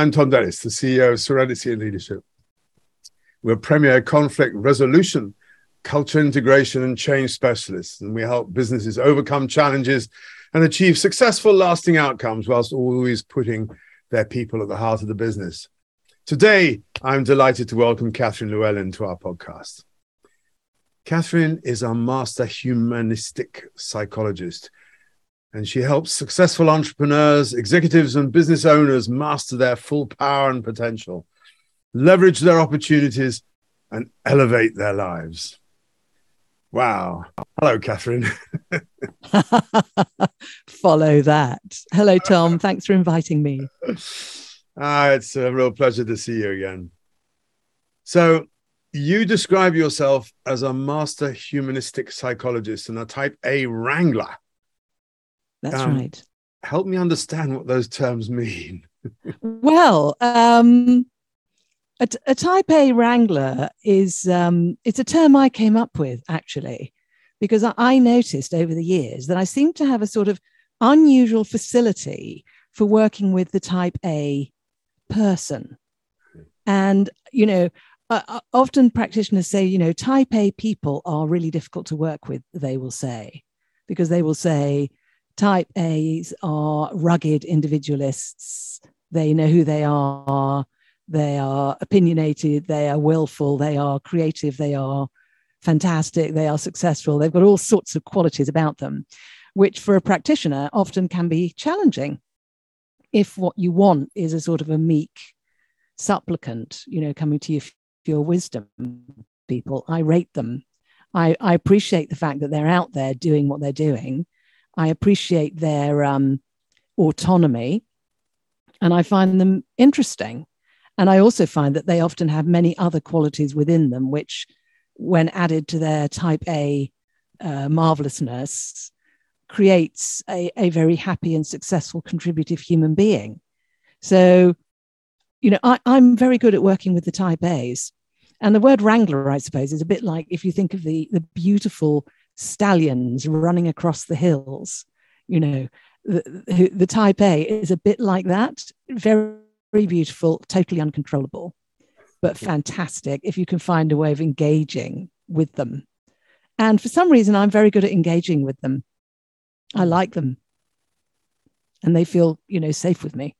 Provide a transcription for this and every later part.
I'm Thom Dennis, the CEO of Serenity in Leadership. We're premier conflict resolution, culture integration, and change specialists, and we help businesses overcome challenges and achieve successful, lasting outcomes whilst always putting their people at the heart of the business. Today, I'm delighted to welcome Catherine Llewellyn to our podcast. Catherine is a master humanistic psychologist, and she helps successful entrepreneurs, executives, and business owners master their full power and potential, leverage their opportunities, and elevate their lives. Wow. Hello, Catherine. Follow that. Hello, Thom. Thanks for inviting me. Ah, it's a real pleasure to see you again. So, you describe yourself as a master humanistic psychologist and a type A wrangler. That's um, right. Help me understand what those terms mean. well, um, a, a, type A wrangler is um, it's a term I came up with actually, because I, I noticed over the years that I seem to have a sort of unusual facility for working with the type A person. And, you know, uh, often practitioners say, you know, type A people are really difficult to work with, they will say, because they will say type A's are rugged individualists. They know who they are. They are opinionated. They are willful. They are creative. They are fantastic. They are successful. They've got all sorts of qualities about them, which for a practitioner often can be challenging if what you want is a sort of a meek supplicant, you know, coming to you for your wisdom people. I rate them. I, I appreciate the fact that they're out there doing what they're doing. I appreciate their um, autonomy and I find them interesting. And I also find that they often have many other qualities within them, which, when added to their type A uh, marvelousness, creates a, a very happy and successful contributive human being. So you know, I, I'm very good at working with the type A's. And the word wrangler, I suppose, is a bit like if you think of the, the beautiful stallions running across the hills, you know, the, the type A is a bit like that. Very, very beautiful, totally uncontrollable, but fantastic if you can find a way of engaging with them. And for some reason, I'm very good at engaging with them. I like them. And they feel, you know, safe with me.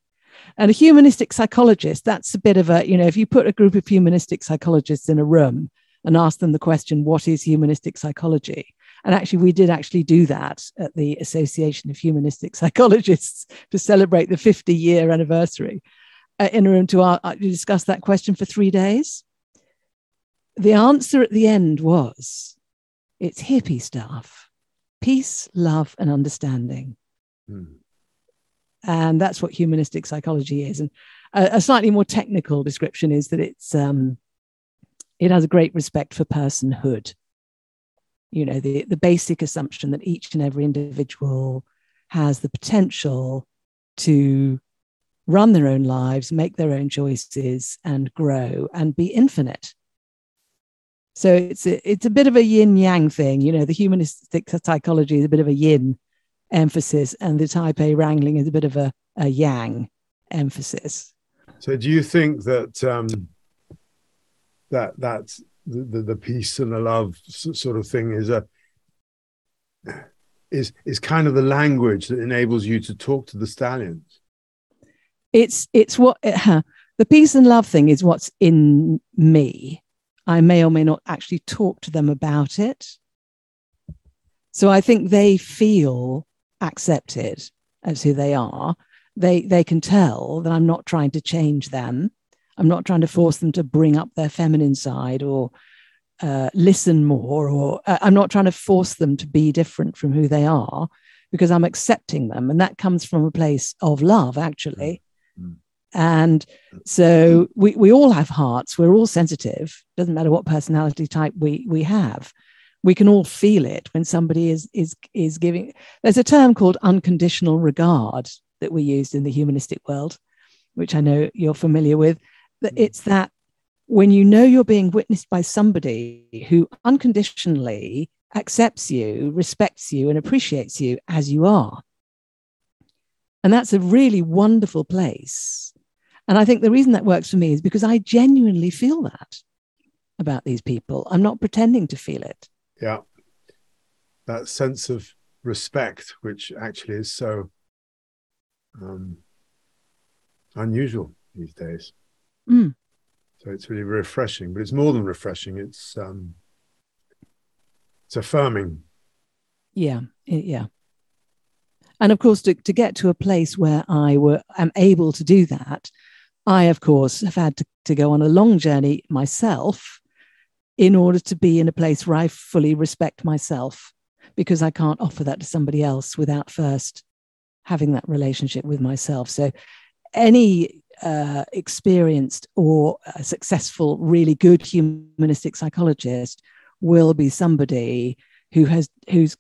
And a humanistic psychologist, that's a bit of a, you know, if you put a group of humanistic psychologists in a room and ask them the question, what is humanistic psychology? And actually, we did actually do that at the Association of Humanistic Psychologists to celebrate the 50 year anniversary uh, in a room to, uh, discuss that question for three days. The answer at the end was it's hippie stuff peace, love, and understanding. Hmm. And that's what humanistic psychology is. And a, a slightly more technical description is that it's um, it has a great respect for personhood. You know, the, the basic assumption that each and every individual has the potential to run their own lives, make their own choices, and grow and be infinite. So it's a, it's a bit of a yin yang thing. You know, the humanistic psychology is a bit of a yin emphasis, and the type A wrangling is a bit of a, a yang emphasis. So, do you think that um, that that's the, the, peace and the love sort of thing is a is is kind of the language that enables you to talk to the stallions? It's it's what uh, the peace and love thing is what's in me. I may or may not actually talk to them about it. So I think they feel accepted as who they are, they they can tell that I'm not trying to change them. I'm not trying to force them to bring up their feminine side or uh, listen more, or uh, I'm not trying to force them to be different from who they are because I'm accepting them. And that comes from a place of love, actually. Mm-hmm. And so we, we all have hearts. We're all sensitive. Doesn't matter what personality type we, we have we can all feel it when somebody is is is giving there's a term called unconditional regard that we used in the humanistic world which i know you're familiar with that mm. it's that when you know you're being witnessed by somebody who unconditionally accepts you respects you and appreciates you as you are and that's a really wonderful place And I think the reason that works for me is because I genuinely feel that about these people. I'm not pretending to feel it. Yeah. That sense of respect, which actually is so um, unusual these days. Mm. So it's really refreshing, but it's more than refreshing. It's um, it's affirming. Yeah, yeah. And of course, to, to get to a place where I were am able to do that, I of course have had to, to go on a long journey myself in order to be in a place where I fully respect myself, because I can't offer that to somebody else without first having that relationship with myself. So any uh, experienced or successful, really good humanistic psychologist will be somebody who has who's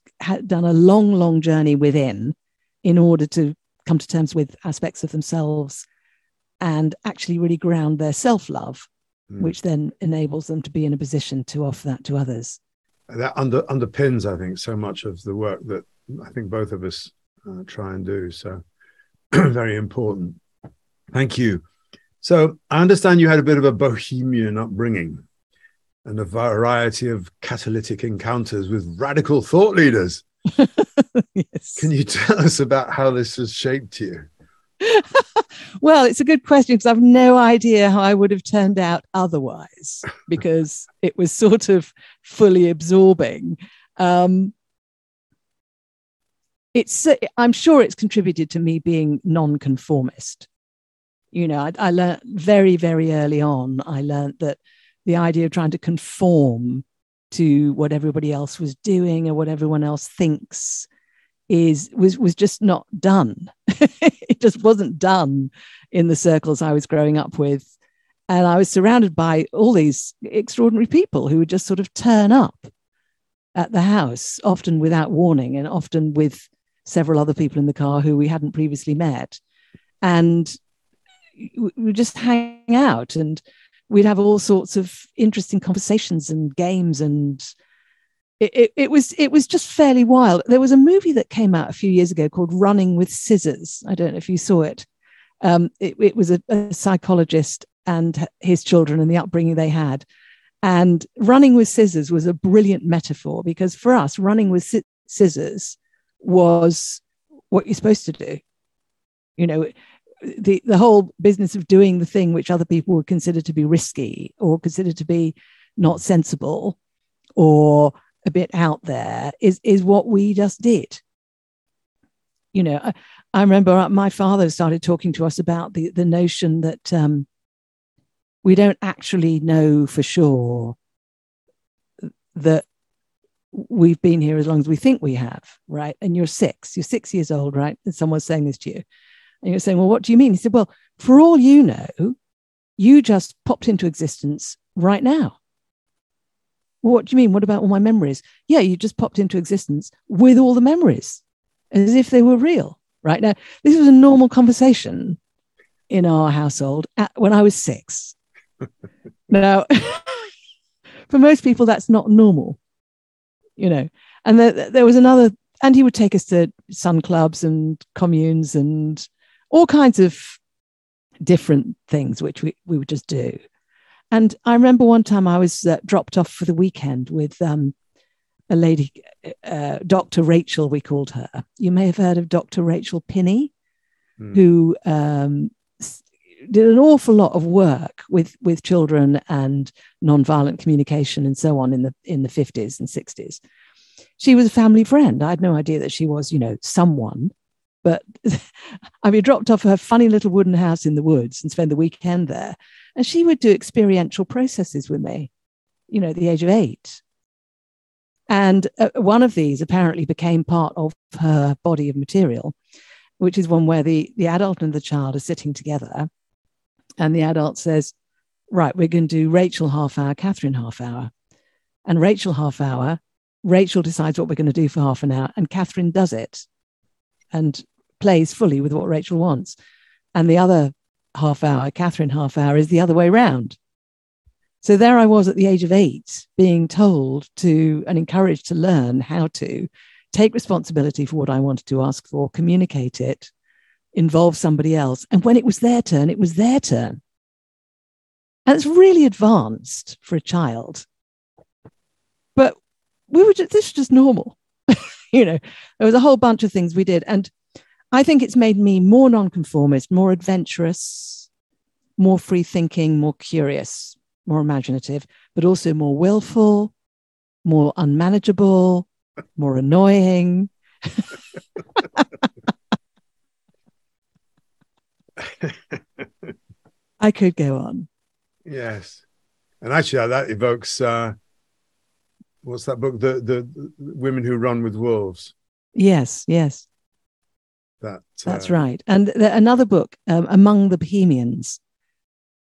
done a long, long journey within in order to come to terms with aspects of themselves and actually really ground their self-love, mm. which then enables them to be in a position to offer that to others. That under, underpins, I think, so much of the work that I think both of us uh, try and do. So very important. Thank you. So I understand you had a bit of a bohemian upbringing and a variety of catalytic encounters with radical thought leaders. yes. Can you tell us about how this has shaped you? well, it's a good question because I've no idea how I would have turned out otherwise because it was sort of fully absorbing. Um, it's I'm sure it's contributed to me being non-conformist you know I, I learned very very early on i learned that the idea of trying to conform to what everybody else was doing or what everyone else thinks is was was just not done. It just wasn't done in the circles i was growing up with. And i was surrounded by all these extraordinary people who would just sort of turn up at the house often without warning and often with several other people in the car who we hadn't previously met. And we just hang out and we'd have all sorts of interesting conversations and games and it, it, it, was it was just fairly wild. There was a movie that came out a few years ago called running with scissors. I don't know if you saw it. Um, it, it, was a, a, psychologist and his children and the upbringing they had. And running with scissors was a brilliant metaphor because for us running with scissors was what you're supposed to do. You know the the whole business of doing the thing which other people would consider to be risky or consider to be not sensible or a bit out there is is what we just did. You know i, I remember my father started talking to us about the the notion that um, we don't actually know for sure that we've been here as long as we think we have right? And you're six you're six years old right? And someone's saying this to you and you're saying, well, what do you mean? He said, well, for all you know, you just popped into existence right now. Well, what do you mean? What about all my memories? Yeah, you just popped into existence with all the memories as if they were real. Right now, this was a normal conversation in our household at, when I was six. now, for most people, that's not normal, you know. And there, there was another, and he would take us to sun clubs and communes and all kinds of different things which we, we would just do. And I remember one time I was uh, dropped off for the weekend with um, a lady, uh, Dr. Rachel, we called her. You may have heard of Dr. Rachel Pinney, mm. who um, did an awful lot of work with, with children and nonviolent communication and so on in the in the 50s and 60s. She was a family friend. I had no idea that she was, you know, someone. But I mean, dropped off her funny little wooden house in the woods and spend the weekend there. And she would do experiential processes with me, you know, at the age of eight. And uh, one of these apparently became part of her body of material, which is one where the, the adult and the child are sitting together. And the adult says, Right, we're going to do Rachel half hour, Catherine half hour. And Rachel half hour, Rachel decides what we're going to do for half an hour, and Catherine does it and plays fully with what Rachel wants. And the other half hour, Catherine half hour, is the other way round. So there I was at the age of eight, being told to and encouraged to learn how to take responsibility for what I wanted to ask for, communicate it, involve somebody else. And when it was their turn, it was their turn. And it's really advanced for a child. But we were just, this was just normal. you know, there was a whole bunch of things we did. And I think it's made me more nonconformist, more adventurous, more free thinking, more curious, more imaginative, but also more willful, more unmanageable, more annoying. I could go on. Yes. And actually, that evokes uh, what's that book? The, the, the Women Who Run with Wolves. Yes, yes. That That's uh, right. And the, another book, um, Among the Bohemians.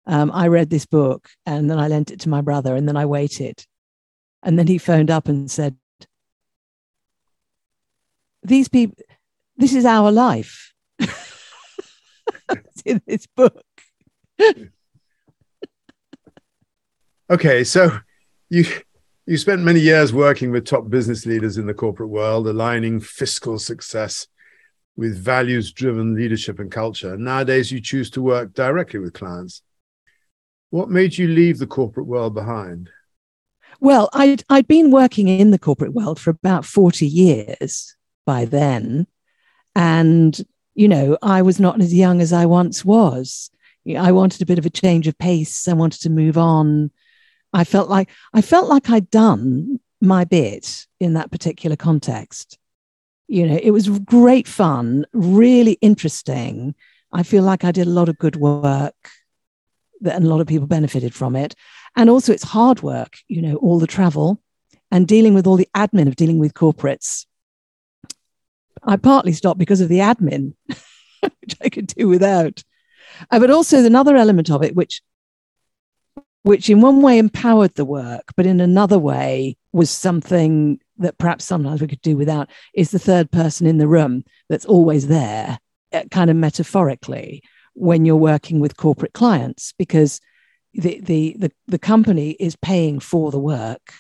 Um, I read this book and then I lent it to my brother and then I waited. And then he phoned up and said, These people, this is our life. in this book. okay, so you you spent many years working with top business leaders in the corporate world, aligning fiscal success with values driven leadership and culture. Nowadays, you choose to work directly with clients. What made you leave the corporate world behind? Well, I'd, I'd been working in the corporate world for about 40 years by then. And, you know, I was not as young as I once was. I wanted a bit of a change of pace. I wanted to move on. I felt like I felt like I'd done my bit in that particular context you know, it was great fun, really interesting. I feel like I did a lot of good work that, and a lot of people benefited from it. And also, it's hard work, you know, all the travel and dealing with all the admin of dealing with corporates. I partly stopped because of the admin, which I could do without. Uh, but also, another element of it, which which in one way empowered the work, but in another way was something that perhaps sometimes we could do without, is the third person in the room that's always there, uh, kind of metaphorically, when you're working with corporate clients, because the, the, the, the company is paying for the work.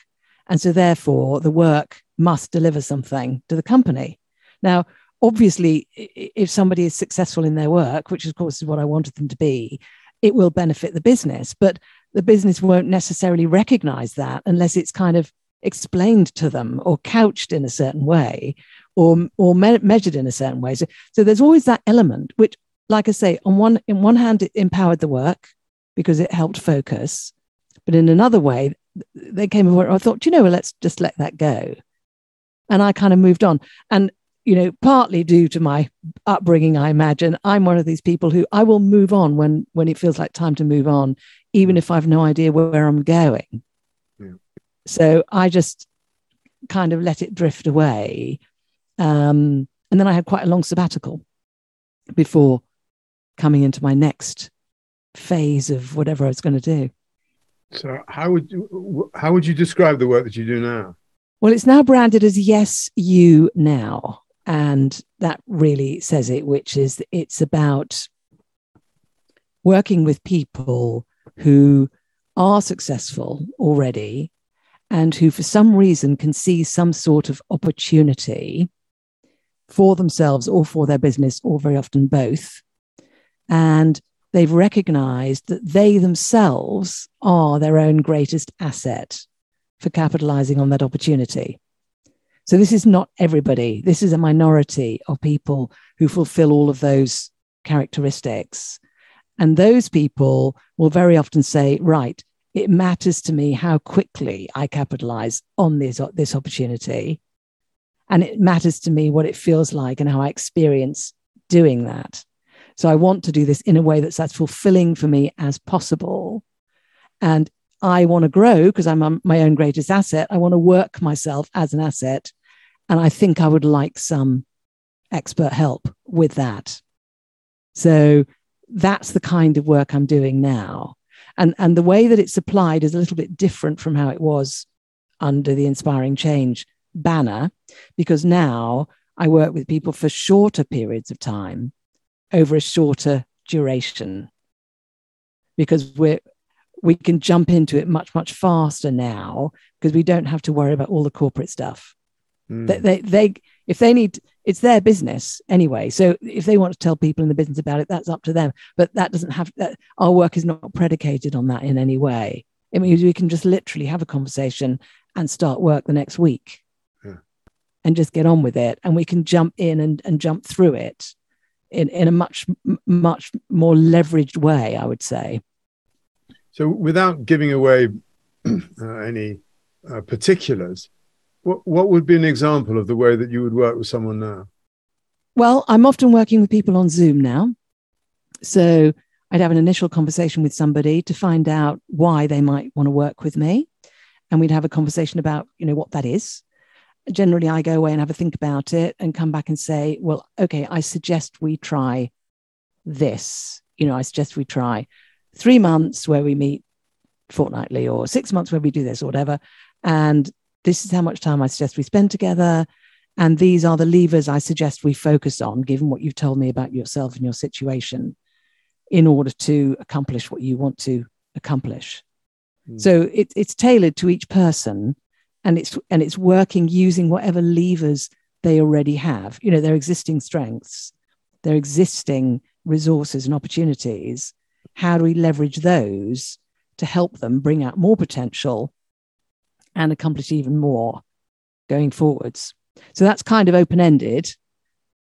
And so, therefore, the work must deliver something to the company. Now, obviously, if somebody is successful in their work, which of course is what I wanted them to be, it will benefit the business. But the business won't necessarily recognize that unless it's kind of explained to them or couched in a certain way or or me- measured in a certain way. So, so there's always that element which like i say on one in one hand it empowered the work because it helped focus but in another way they came over oh, i thought you know well, let's just let that go. And i kind of moved on. And you know partly due to my upbringing i imagine i'm one of these people who i will move on when when it feels like time to move on even if I've no idea where I'm going. So I just kind of let it drift away. Um, and then I had quite a long sabbatical before coming into my next phase of whatever I was going to do. So how would you how would you describe the work that you do now? Well, it's now branded as Yes You Now, and that really says it, which is it's about working with people who are successful already and who, for some reason, can see some sort of opportunity for themselves or for their business, or very often both. And they've recognized that they themselves are their own greatest asset for capitalizing on that opportunity. So, this is not everybody. This is a minority of people who fulfill all of those characteristics. And those people will very often say, right, it matters to me how quickly I capitalize on this, this opportunity. And it matters to me what it feels like and how I experience doing that. So I want to do this in a way that's as fulfilling for me as possible. And I want to grow because I'm my own greatest asset. I want to work myself as an asset. And I think I would like some expert help with that. So that's the kind of work I'm doing now. And, and the way that it's applied is a little bit different from how it was under the Inspiring Change banner, because now I work with people for shorter periods of time over a shorter duration. Because we're, we can jump into it much, much faster now because we don't have to worry about all the corporate stuff. Mm. They, they, they, if they need, it's their business anyway. So if they want to tell people in the business about it, that's up to them. But that doesn't have that. Our work is not predicated on that in any way. It means we can just literally have a conversation and start work the next week, yeah. and just get on with it, and we can jump in and, and jump through it in in a much much more leveraged way. I would say. So, without giving away uh, any uh, particulars, what, what would be an example of the way that you would work with someone now? Well, I'm often working with people on Zoom now. So I'd have an initial conversation with somebody to find out why they might want to work with me. And we'd have a conversation about, you know, what that is. Generally, I go away and have a think about it and come back and say, well, okay, I suggest we try this. You know, I suggest we try three months where we meet fortnightly or six months where we do this or whatever. And this is how much time I suggest we spend together. And these are the levers I suggest we focus on, given what you've told me about yourself and your situation, in order to accomplish what you want to accomplish. Mm. So it, it's tailored to each person and it's and it's working using whatever levers they already have, you know, their existing strengths, their existing resources and opportunities. How do we leverage those to help them bring out more potential and accomplish even more going forwards. So that's kind of open ended,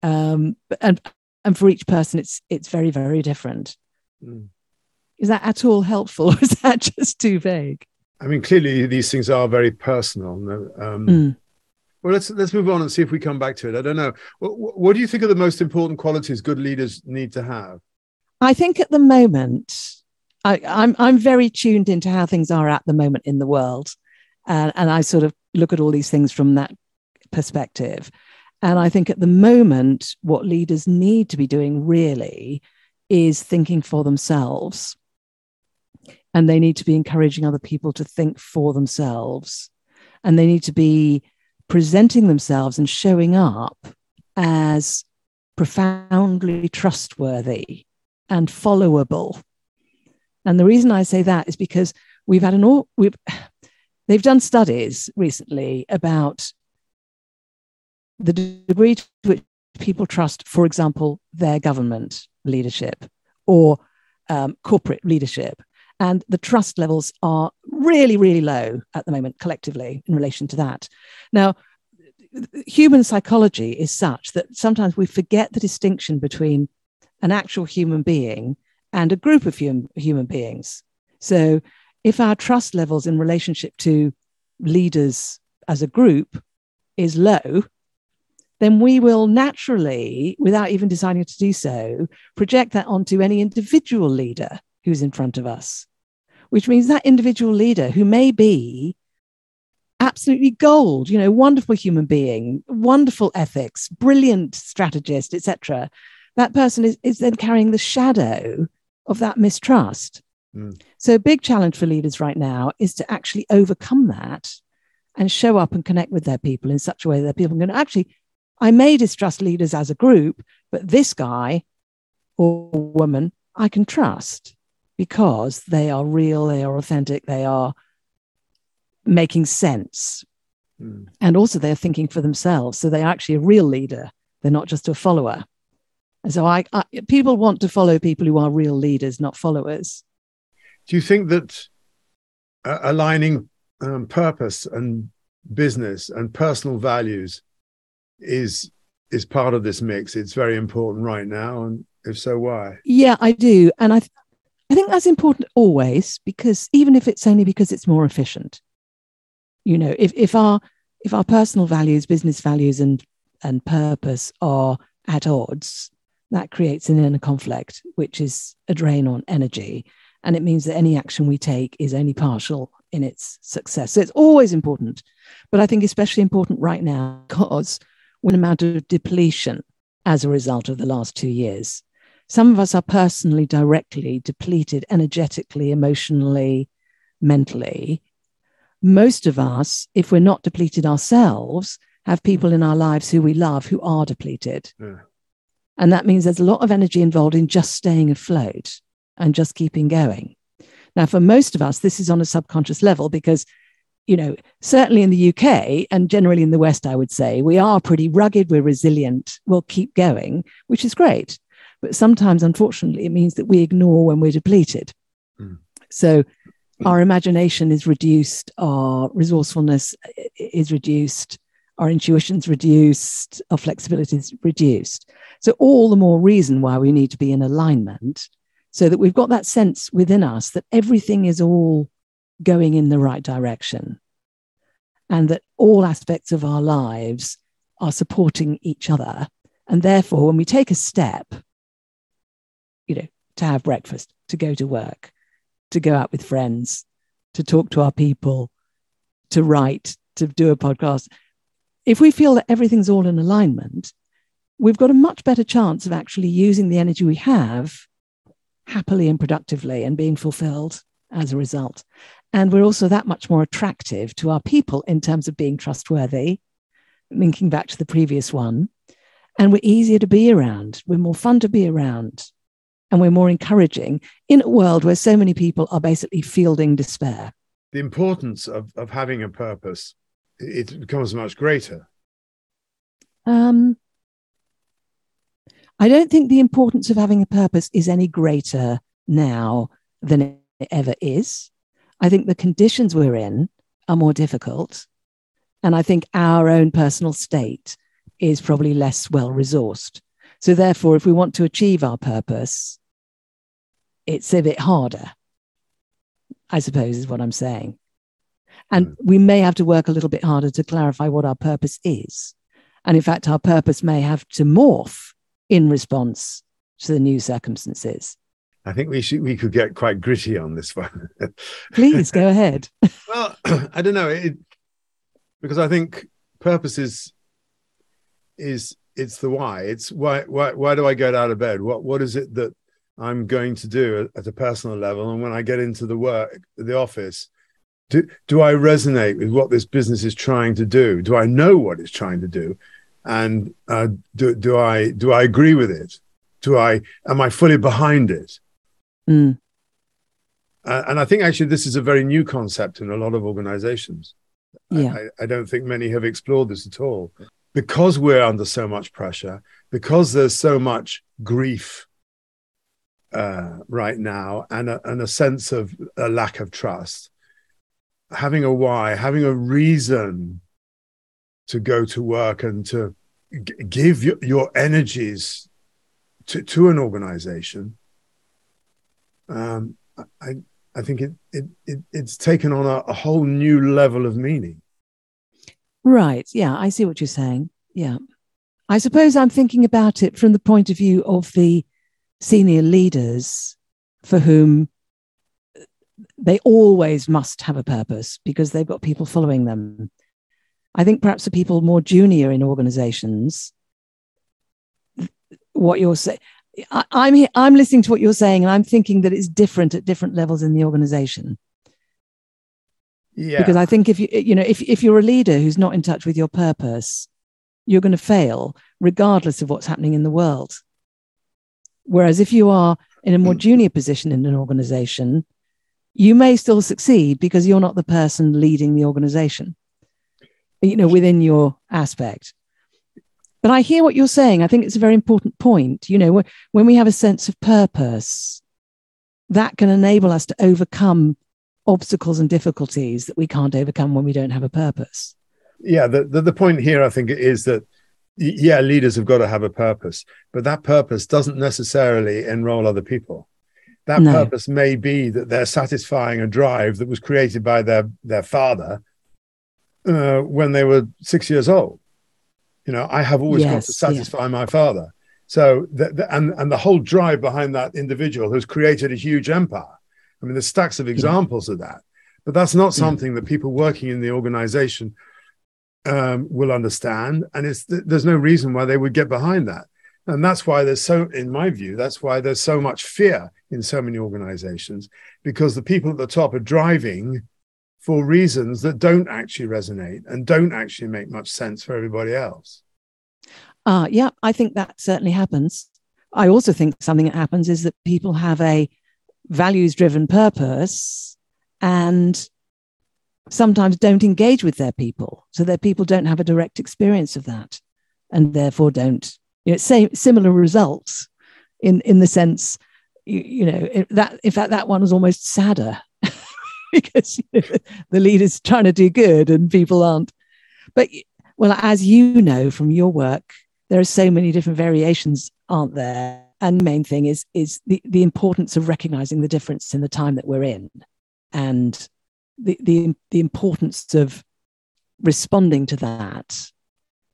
um, and and for each person, it's it's very very different. Mm. Is that at all helpful, or is that just too vague? I mean, clearly these things are very personal. Um, mm. Well, let's let's move on and see if we come back to it. I don't know. What, what do you think are the most important qualities good leaders need to have? I think at the moment, I, I'm I'm very tuned into how things are at the moment in the world, and, and I sort of look at all these things from that perspective. And I think at the moment, what leaders need to be doing really is thinking for themselves. And they need to be encouraging other people to think for themselves. And they need to be presenting themselves and showing up as profoundly trustworthy and followable. And the reason I say that is because we've had an all we've They've done studies recently about the degree to which people trust, for example, their government leadership or um, corporate leadership. And the trust levels are really, really low at the moment, collectively, in relation to that. Now, human psychology is such that sometimes we forget the distinction between an actual human being and a group of hum- human beings. So, if our trust levels in relationship to leaders as a group is low, then we will naturally, without even deciding to do so, project that onto any individual leader who's in front of us, which means that individual leader who may be absolutely gold, you know, wonderful human being, wonderful ethics, brilliant strategist, etc. That person is, is then carrying the shadow of that mistrust. Mm. So, a big challenge for leaders right now is to actually overcome that and show up and connect with their people in such a way that people can actually, I may distrust leaders as a group, but this guy or woman I can trust because they are real, they are authentic, they are making sense. Mm. And also, they're thinking for themselves. So, they're actually a real leader, they're not just a follower. And so, I, I people want to follow people who are real leaders, not followers do you think that uh, aligning um, purpose and business and personal values is is part of this mix? It's very important right now and if so why? Yeah i do. And i th- i think that's important always because even if it's only because it's more efficient. You know if if our if our personal values business values and and purpose are at odds that creates an inner conflict which is a drain on energy and it means that any action we take is only partial in its success. So it's always important, but I think especially important right now because we're an amount of depletion as a result of the last two years. Some of us are personally, directly depleted energetically, emotionally, mentally. Most of us, if we're not depleted ourselves, have people in our lives who we love who are depleted. Yeah. And that means there's a lot of energy involved in just staying afloat and just keeping going. Now, for most of us, this is on a subconscious level because you know, certainly in the UK and generally in the West, I would say, we are pretty rugged, we're resilient, we'll keep going, which is great. But sometimes, unfortunately, it means that we ignore when we're depleted. Mm. So our imagination is reduced, our resourcefulness is reduced, our intuition's reduced, our flexibility is reduced. So, all the more reason why we need to be in alignment so that we've got that sense within us that everything is all going in the right direction and that all aspects of our lives are supporting each other. And therefore, when we take a step, you know, to have breakfast, to go to work, to go out with friends, to talk to our people, to write, to do a podcast, if we feel that everything's all in alignment, we've got a much better chance of actually using the energy we have happily and productively and being fulfilled as a result. And we're also that much more attractive to our people in terms of being trustworthy, linking back to the previous one. And we're easier to be around. We're more fun to be around. And we're more encouraging in a world where so many people are basically fielding despair. The importance of, of having a purpose, it becomes much greater. Um, I don't think the importance of having a purpose is any greater now than it ever is. I think the conditions we're in are more difficult. And I think our own personal state is probably less well resourced. So, therefore, if we want to achieve our purpose, it's a bit harder, I suppose, is what I'm saying. And mm. we may have to work a little bit harder to clarify what our purpose is. And in fact, our purpose may have to morph in response to the new circumstances. I think we should we could get quite gritty on this one. Please go ahead. well, I don't know it, because I think purpose is is it's the why. It's why why why do I get out of bed? What what is it that I'm going to do at a personal level? And when I get into the work, the office, do do I resonate with what this business is trying to do? Do I know what it's trying to do? And uh, do do I do I agree with it? Do I am I fully behind it? Mm. Uh, and I think actually this is a very new concept in a lot of organizations. Yeah. I, I, don't think many have explored this at all. Because we're under so much pressure, because there's so much grief uh, right now and a, and a sense of a lack of trust, having a why, having a reason to go to work and to g- give your, your energies to, to an organization um, I I think it, it, it it's taken on a, a, whole new level of meaning. Right. Yeah, I see what you're saying. Yeah. I suppose I'm thinking about it from the point of view of the senior leaders for whom they always must have a purpose because they've got people following them. I think perhaps for people more junior in organizations, what you're saying, I'm I'm listening to what you're saying, and I'm thinking that it's different at different levels in the organization. Yeah. Because I think if you you know if if you're a leader who's not in touch with your purpose, you're going to fail regardless of what's happening in the world. Whereas if you are in a more mm. junior position in an organization, you may still succeed because you're not the person leading the organization. You know, within your aspect. But I hear what you're saying. I think it's a very important point. You know, when we have a sense of purpose, that can enable us to overcome obstacles and difficulties that we can't overcome when we don't have a purpose. Yeah, the, the, the point here, I think, is that yeah, leaders have got to have a purpose, but that purpose doesn't necessarily enroll other people. That no. purpose may be that they're satisfying a drive that was created by their their father uh, when they were six years old. You know, I have always yes, got to satisfy yeah. my father. So, the, the, and and the whole drive behind that individual has created a huge empire. I mean, there's stacks of examples yeah. of that, but that's not something yeah. that people working in the organization um, will understand, and it's there's no reason why they would get behind that. And that's why there's so, in my view, that's why there's so much fear in so many organizations because the people at the top are driving for reasons that don't actually resonate and don't actually make much sense for everybody else. Uh, yeah, I think that certainly happens. I also think something that happens is that people have a values driven purpose and sometimes don't engage with their people. So their people don't have a direct experience of that and therefore don't, you know, same similar results in, in the sense, you, you know, that in fact, that one was almost sadder because you know, the leader's trying to do good and people aren't. But well, as you know from your work, there are so many different variations, aren't there? And the main thing is is the, the importance of recognizing the difference in the time that we're in and the, the, the importance of responding to that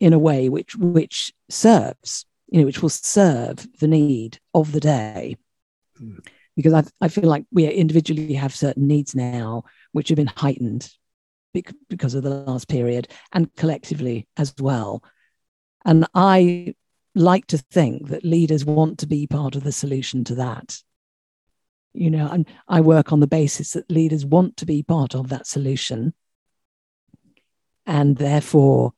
in a way which which serves, you know, which will serve the need of the day. Mm. Because I, I feel like we individually have certain needs now which have been heightened because of the last period and collectively as well. And I like to think that leaders want to be part of the solution to that. You know, and I work on the basis that leaders want to be part of that solution. And therefore,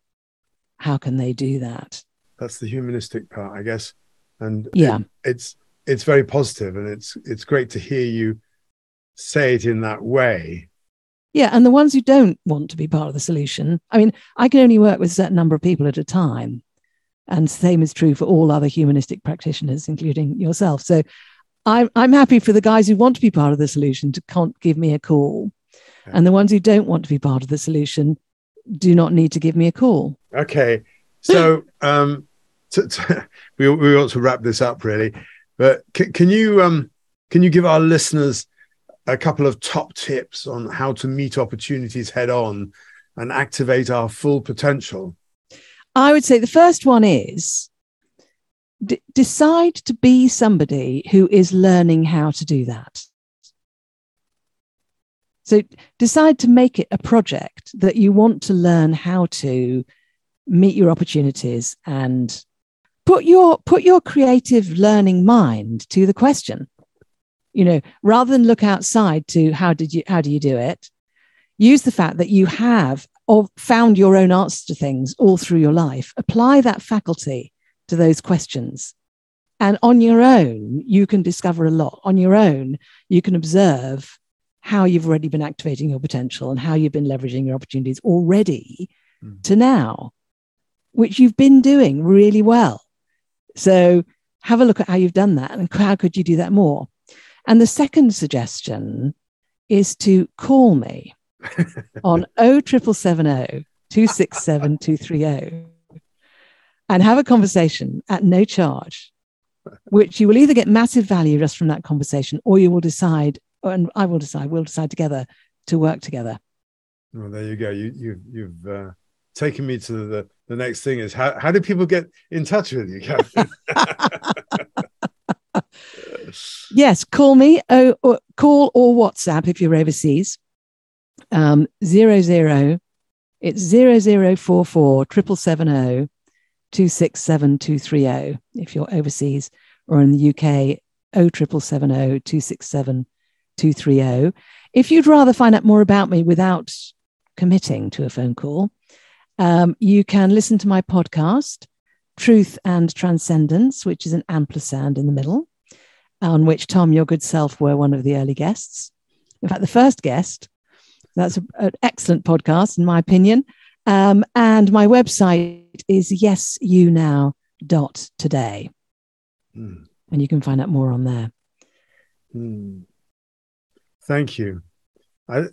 how can they do that? That's the humanistic part, I guess. And yeah, it, it's it's very positive and it's it's great to hear you say it in that way yeah, and the ones who don't want to be part of the solution, I mean, I can only work with a certain number of people at a time. And the same is true for all other humanistic practitioners, including yourself. So I'm, I'm happy for the guys who want to be part of the solution to can't give me a call. Okay. And the ones who don't want to be part of the solution do not need to give me a call. Okay. So um, to, to, we, we ought to wrap this up really. But can, can you um, can you give our listeners a couple of top tips on how to meet opportunities head on and activate our full potential? I would say the first one is d- decide to be somebody who is learning how to do that. So decide to make it a project that you want to learn how to meet your opportunities and put your put your creative learning mind to the question. You know rather than look outside to how did you how do you do it use the fact that you have or found your own answers to things all through your life. Apply that faculty to those questions. And on your own you can discover a lot. On your own you can observe how you've already been activating your potential and how you've been leveraging your opportunities already mm. to now which you've been doing really well so have a look at how you've done that and how could you do that more and the second suggestion is to call me on 0770 267 230 and have a conversation at no charge, which you will either get massive value just from that conversation or you will decide, and I will decide, we'll decide together to work together. Well, there you go. You, you, you've uh, taken me to the, the next thing is how, how do people get in touch with you, Catherine? yes, call me. Oh, or call or WhatsApp if you're overseas. Um, zero zero. It's zero zero four four triple seven zero two six seven two three zero if you're overseas or in the UK. O triple seven zero two six seven two three zero. If you'd rather find out more about me without committing to a phone call, um, you can listen to my podcast, Truth and Transcendence, which is an ampersand in the middle on which Thom, your good self, were one of the early guests. In fact, the first guest. That's a, an excellent podcast, in my opinion. Um, and my website is yesyounow.today. Mm. And you can find out more on there. Mm. Thank you. I, it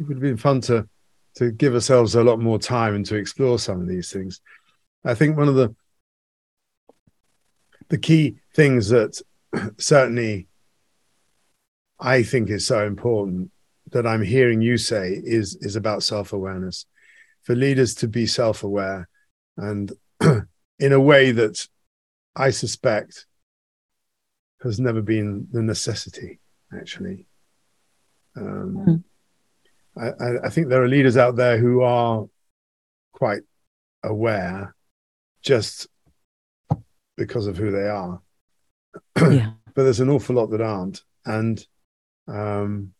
would have been fun to to give ourselves a lot more time and to explore some of these things. I think one of the the key things that certainly I think is so important that I'm hearing you say is is about self-awareness. For leaders to be self-aware and in a way that I suspect has never been the necessity, actually. Um, mm. I, I think there are leaders out there who are quite aware, just because of who they are. yeah. But there's an awful lot that aren't. And um,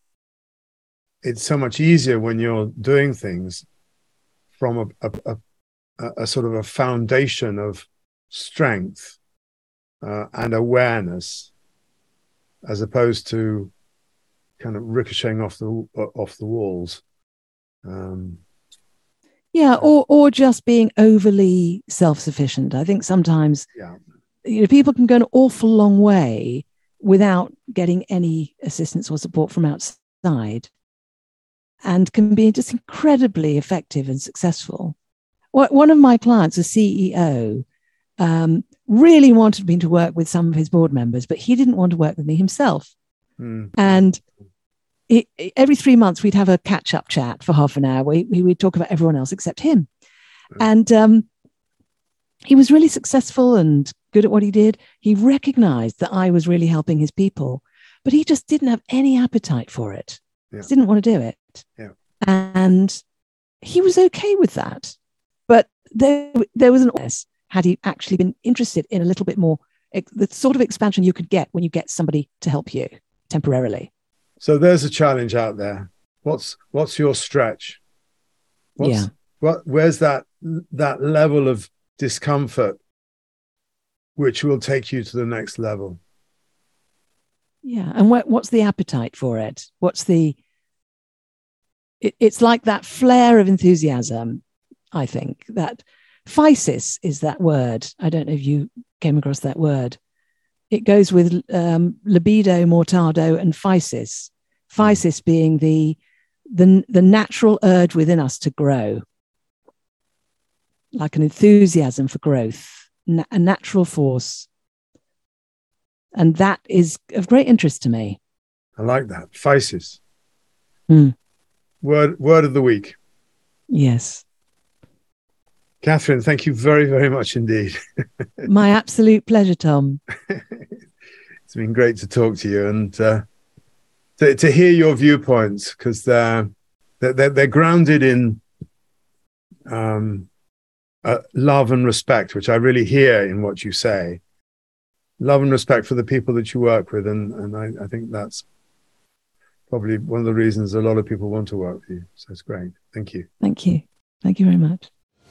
it's so much easier when you're doing things from a, a, a, a sort of a foundation of strength uh, and awareness as opposed to kind of ricocheting off the off the walls Um, yeah, or or just being overly self-sufficient. I think sometimes yeah. you know people can go an awful long way without getting any assistance or support from outside and can be just incredibly effective and successful. One of my clients, a CEO, um, really wanted me to work with some of his board members, but he didn't want to work with me himself. Mm. And it, every three months, we'd have a catch up chat for half an hour. We, we, would talk about everyone else except him. Mm. And um, he was really successful and good at what he did. He recognized that I was really helping his people, but he just didn't have any appetite for it. Yeah. He didn't want to do it. Yeah. And he was okay with that. But there, there was an had he actually been interested in a little bit more the sort of expansion you could get when you get somebody to help you temporarily. So there's a challenge out there. What's what's your stretch? What's, yeah. What where's that that level of discomfort which will take you to the next level? Yeah, and what, what's the appetite for it? What's the it, it's like that flare of enthusiasm, I think, that physis is that word. I don't know if you came across that word. It goes with um, libido, mortido, and physis. Physis being the, the, the natural urge within us to grow, like an enthusiasm for growth, na- a natural force. And that is of great interest to me. I like that. Physis. Mm. Word, word of the week. Yes. Catherine, thank you very, very much indeed. My absolute pleasure, Thom. it's been great to talk to you and uh, to, to hear your viewpoints because they're, they're, they're grounded in um, uh, love and respect, which I really hear in what you say. Love and respect for the people that you work with. And, and I, I think that's probably one of the reasons a lot of people want to work with you. So it's great. Thank you. Thank you. Thank you very much.